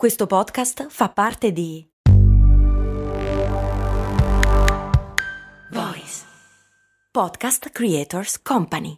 Questo podcast fa parte di Voice Podcast Creators Company.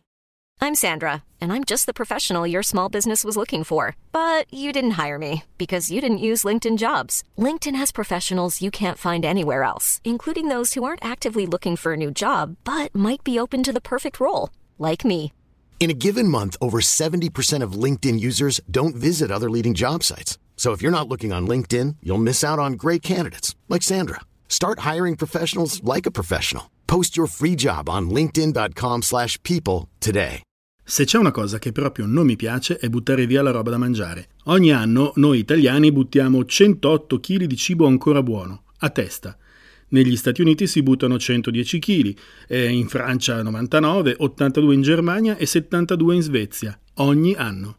I'm Sandra, and I'm just the professional your small business was looking for. But you didn't hire me because you didn't use LinkedIn jobs. LinkedIn has professionals you can't find anywhere else, including those who aren't actively looking for a new job but might be open to the perfect role, like me. In a given month, over 70% of LinkedIn users don't visit other leading job sites. So if you're not looking on LinkedIn, you'll miss out on great candidates like Sandra. Start hiring professionals like a professional. Post your free job on linkedin.com/people today. Se c'è una cosa che proprio non mi piace è buttare via la roba da mangiare. Ogni anno noi italiani buttiamo 108 kg di cibo ancora buono, a testa. Negli Stati Uniti si buttano 110 kg, in Francia 99, 82 in Germania e 72 in Svezia, ogni anno.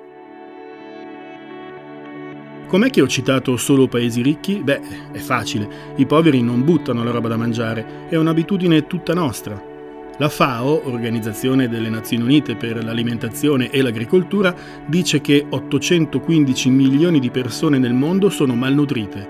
Com'è che ho citato solo paesi ricchi? Beh, è facile. I poveri non buttano la roba da mangiare, è un'abitudine tutta nostra. La FAO, Organizzazione delle Nazioni Unite per l'Alimentazione e l'Agricoltura, dice che 815 milioni di persone nel mondo sono malnutrite.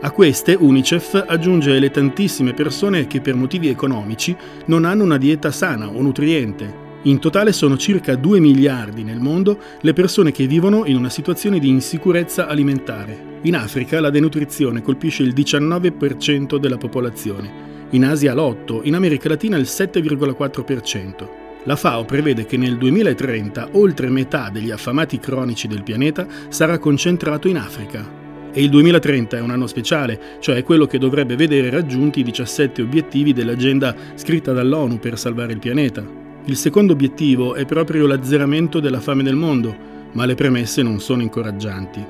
A queste UNICEF aggiunge le tantissime persone che per motivi economici non hanno una dieta sana o nutriente, in totale sono circa 2 miliardi nel mondo le persone che vivono in una situazione di insicurezza alimentare. In Africa la denutrizione colpisce il 19% della popolazione, in Asia l'8%, in America Latina il 7,4%. La FAO prevede che nel 2030 oltre metà degli affamati cronici del pianeta sarà concentrato in Africa. E il 2030 è un anno speciale, cioè quello che dovrebbe vedere raggiunti i 17 obiettivi dell'agenda scritta dall'ONU per salvare il pianeta. Il secondo obiettivo è proprio l'azzeramento della fame nel mondo, ma le premesse non sono incoraggianti.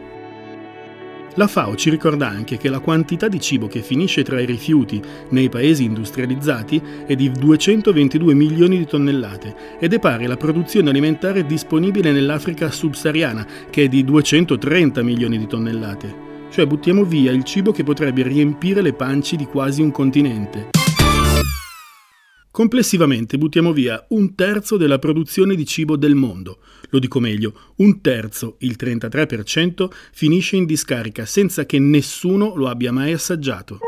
La FAO ci ricorda anche che la quantità di cibo che finisce tra i rifiuti nei paesi industrializzati è di 222 milioni di tonnellate ed è pari alla produzione alimentare disponibile nell'Africa subsahariana, che è di 230 milioni di tonnellate. Cioè buttiamo via il cibo che potrebbe riempire le panci di quasi un continente. Complessivamente buttiamo via un terzo della produzione di cibo del mondo. Lo dico meglio, un terzo, il 33%, finisce in discarica senza che nessuno lo abbia mai assaggiato.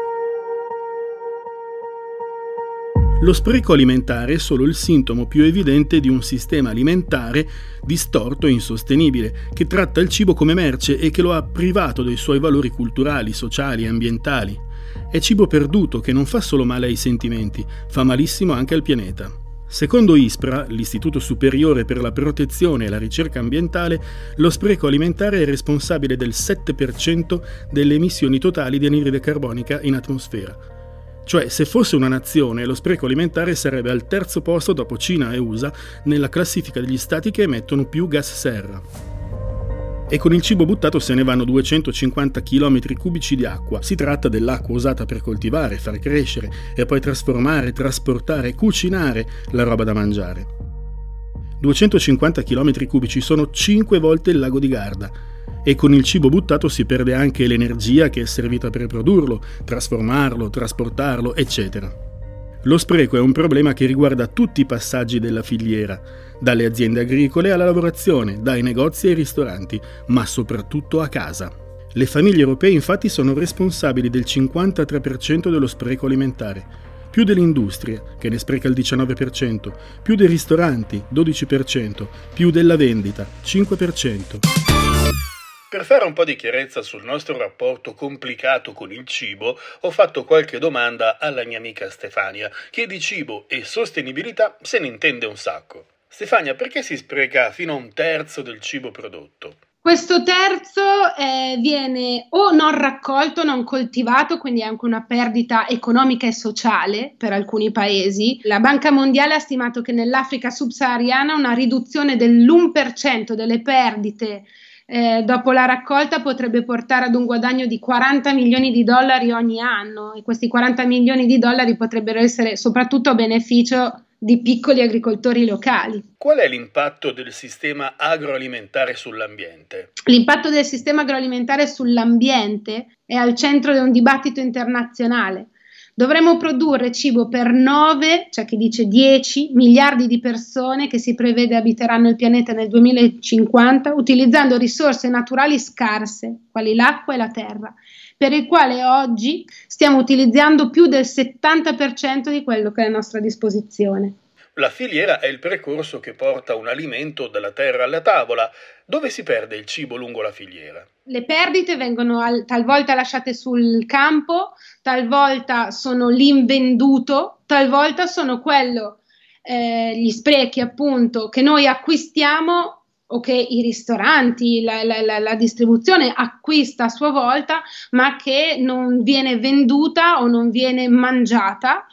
Lo spreco alimentare è solo il sintomo più evidente di un sistema alimentare distorto e insostenibile, che tratta il cibo come merce e che lo ha privato dei suoi valori culturali, sociali e ambientali. È cibo perduto che non fa solo male ai sentimenti, fa malissimo anche al pianeta. Secondo ISPRA, l'Istituto Superiore per la Protezione e la Ricerca Ambientale, lo spreco alimentare è responsabile del 7% delle emissioni totali di anidride carbonica in atmosfera. Cioè, se fosse una nazione, lo spreco alimentare sarebbe al terzo posto dopo Cina e USA nella classifica degli stati che emettono più gas serra e con il cibo buttato se ne vanno 250 km cubici di acqua. Si tratta dell'acqua usata per coltivare, far crescere e poi trasformare, trasportare cucinare la roba da mangiare. 250 km cubici sono 5 volte il lago di Garda e con il cibo buttato si perde anche l'energia che è servita per produrlo, trasformarlo, trasportarlo, eccetera. Lo spreco è un problema che riguarda tutti i passaggi della filiera, dalle aziende agricole alla lavorazione, dai negozi ai ristoranti, ma soprattutto a casa. Le famiglie europee infatti sono responsabili del 53% dello spreco alimentare, più dell'industria, che ne spreca il 19%, più dei ristoranti, 12%, più della vendita, 5%. Per fare un po' di chiarezza sul nostro rapporto complicato con il cibo, ho fatto qualche domanda alla mia amica Stefania, che di cibo e sostenibilità se ne intende un sacco. Stefania, perché si spreca fino a un terzo del cibo prodotto? Questo terzo eh, viene o non raccolto, non coltivato, quindi è anche una perdita economica e sociale per alcuni paesi. La Banca Mondiale ha stimato che nell'Africa subsahariana una riduzione dell'1% delle perdite eh, dopo la raccolta potrebbe portare ad un guadagno di 40 milioni di dollari ogni anno e questi 40 milioni di dollari potrebbero essere soprattutto a beneficio di piccoli agricoltori locali. Qual è l'impatto del sistema agroalimentare sull'ambiente? L'impatto del sistema agroalimentare sull'ambiente è al centro di un dibattito internazionale. Dovremmo produrre cibo per 9, cioè chi dice 10 miliardi di persone che si prevede abiteranno il pianeta nel 2050 utilizzando risorse naturali scarse, quali l'acqua e la terra, per il quale oggi stiamo utilizzando più del 70% di quello che è a nostra disposizione. La filiera è il percorso che porta un alimento dalla terra alla tavola. Dove si perde il cibo lungo la filiera? Le perdite vengono al, talvolta lasciate sul campo, talvolta sono l'invenduto, talvolta sono quello, eh, gli sprechi appunto che noi acquistiamo o che i ristoranti, la, la, la, la, distribuzione acquista a sua volta, ma che non viene venduta o non viene mangiata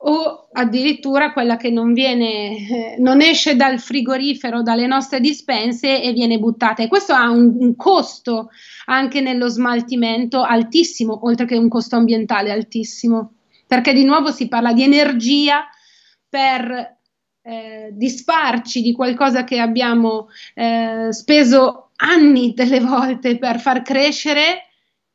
o addirittura quella che non viene, eh, non esce dal frigorifero, dalle nostre dispense e viene buttata. E questo ha un, un, costo anche nello smaltimento altissimo, oltre che un costo ambientale altissimo, perché di nuovo si parla di energia per eh, disfarci di qualcosa che abbiamo eh, speso anni delle volte per far crescere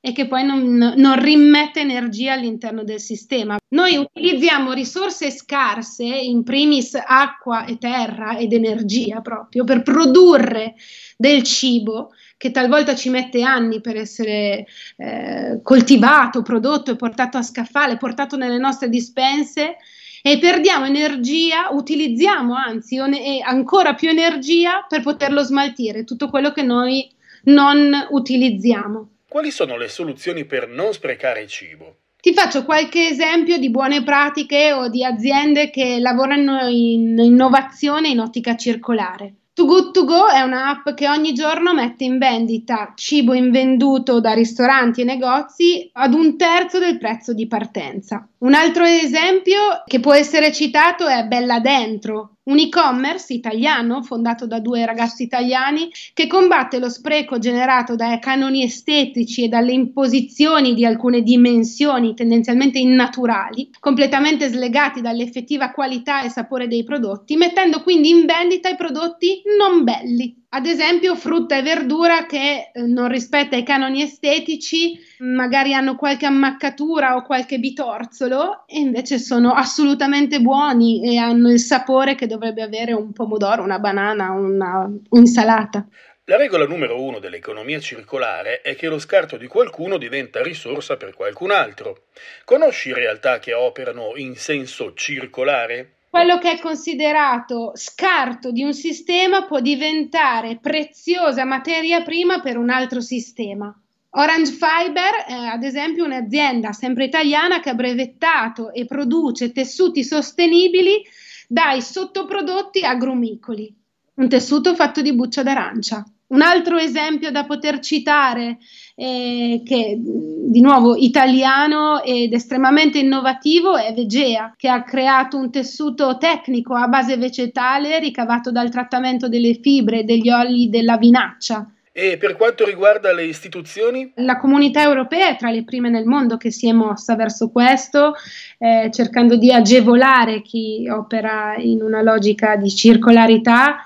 e che poi non, non, rimette energia all'interno del sistema. Noi utilizziamo risorse scarse, in primis acqua e terra ed energia proprio, per produrre del cibo che talvolta ci mette anni per essere eh, coltivato, prodotto e portato a scaffale, portato nelle nostre dispense e perdiamo energia, utilizziamo anzi ancora più energia per poterlo smaltire, tutto quello che noi non utilizziamo. Quali sono le soluzioni per non sprecare cibo? Ti faccio qualche esempio di buone pratiche o di aziende che lavorano in innovazione in ottica circolare. Too Good To Go è un'app che ogni giorno mette in vendita cibo invenduto da ristoranti e negozi ad un terzo del prezzo di partenza. Un altro esempio che può essere citato è Bella Dentro, un e-commerce italiano fondato da due ragazzi italiani che combatte lo spreco generato dai canoni estetici e dalle imposizioni di alcune dimensioni tendenzialmente innaturali, completamente slegati dall'effettiva qualità e sapore dei prodotti, mettendo quindi in vendita i prodotti non belli. Ad esempio frutta e verdura che eh, non rispetta i canoni estetici, magari hanno qualche ammaccatura o qualche bitorzolo e invece sono assolutamente buoni e hanno il sapore che dovrebbe avere un pomodoro, una banana, una, un'insalata. La regola numero uno dell'economia circolare è che lo scarto di qualcuno diventa risorsa per qualcun altro. Conosci realtà che operano in senso circolare? Quello che è considerato scarto di un sistema può diventare preziosa materia prima per un altro sistema. Orange Fiber è ad esempio un'azienda sempre italiana che ha brevettato e produce tessuti sostenibili dai sottoprodotti agrumicoli, un tessuto fatto di buccia d'arancia. Un altro esempio da poter citare, eh, che di nuovo italiano ed estremamente innovativo, è Vegea, che ha creato un tessuto tecnico a base vegetale ricavato dal trattamento delle fibre e degli oli della vinaccia. E per quanto riguarda le istituzioni? La comunità europea è tra le prime nel mondo che si è mossa verso questo, eh, cercando di agevolare chi opera in una logica di circolarità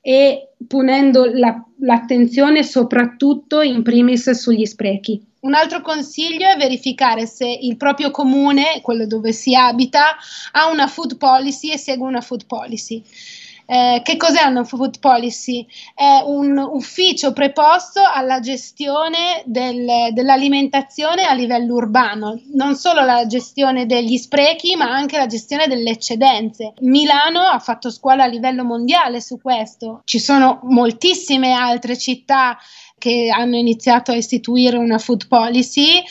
e punendo la, l'attenzione soprattutto in primis sugli sprechi. Un altro consiglio è verificare se il proprio comune, quello dove si abita, ha una food policy e segue una food policy. Eh, che cos'è una food policy? È un ufficio preposto alla gestione del, dell'alimentazione a livello urbano, non solo la gestione degli sprechi, ma anche la gestione delle eccedenze. Milano ha fatto scuola a livello mondiale su questo. Ci sono moltissime altre città che hanno iniziato a istituire una food policy,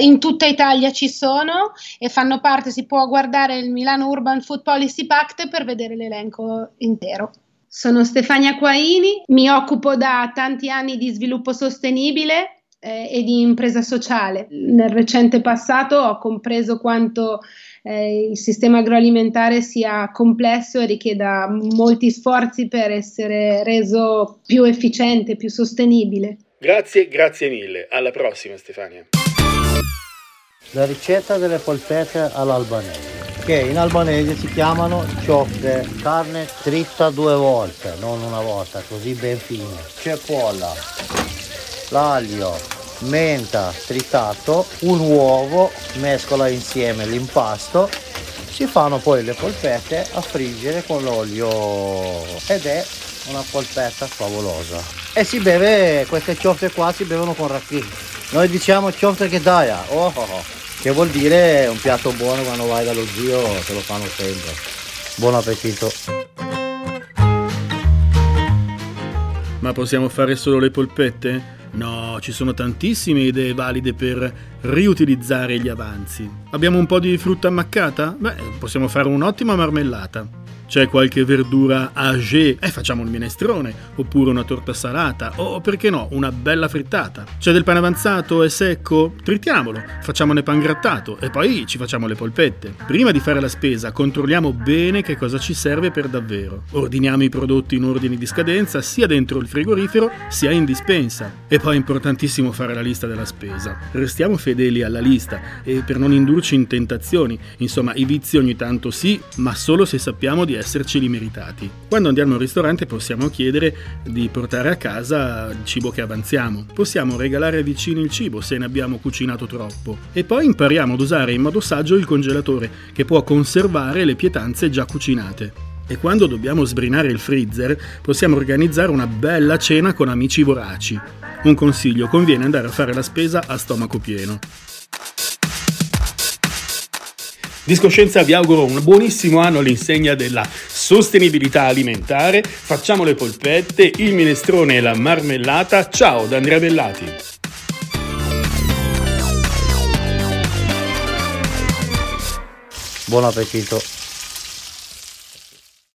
in tutta Italia ci sono e fanno parte, si può guardare il Milano Urban Food Policy Pact per vedere l'elenco intero. Sono Stefania Quaini, mi occupo da tanti anni di sviluppo sostenibile eh, e di impresa sociale. Nel recente passato ho compreso quanto eh, il sistema agroalimentare sia complesso e richieda molti sforzi per essere reso più efficiente, più sostenibile. Grazie, grazie mille. Alla prossima Stefania. La ricetta delle polpette all'albanese che in albanese si chiamano cioffe, carne tritta due volte, non una volta, così ben fine. Cipolla, l'aglio, menta tritato, un uovo, mescola insieme l'impasto, si fanno poi le polpette a friggere con l'olio ed è una polpetta favolosa. E si beve, queste cioffe qua si bevono con racchì. Noi diciamo cioffe che daia, oh, oh, oh, che vuol dire un piatto buono quando vai dallo zio, te lo fanno sempre. Buon appetito! Ma possiamo fare solo le polpette? No, ci sono tantissime idee valide per riutilizzare gli avanzi. Abbiamo un po' di frutta ammaccata? Beh, possiamo fare un'ottima marmellata. C'è qualche verdura age e facciamo il minestrone, oppure una torta salata, o perché no, una bella frittata. C'è del pane avanzato e secco? Tritiamolo, facciamone pan grattato e poi ci facciamo le polpette. Prima di fare la spesa controlliamo bene che cosa ci serve per davvero. Ordiniamo i prodotti in ordine di scadenza sia dentro il frigorifero sia in dispensa. E poi è importantissimo fare la lista della spesa. Restiamo fedeli alla lista e per non indurci in tentazioni. Insomma, i vizi ogni tanto sì, ma solo se sappiamo di esserceli meritati. Quando andiamo al ristorante possiamo chiedere di portare a casa il cibo che avanziamo. Possiamo regalare ai vicini il cibo se ne abbiamo cucinato troppo. E poi impariamo ad usare in modo saggio il congelatore, che può conservare le pietanze già cucinate. E quando dobbiamo sbrinare il freezer, possiamo organizzare una bella cena con amici voraci. Un consiglio, conviene andare a fare la spesa a stomaco pieno. Discoscienza vi auguro un buonissimo anno all'insegna della sostenibilità alimentare. Facciamo le polpette, il minestrone e la marmellata. Ciao da Andrea Bellati. Buon appetito!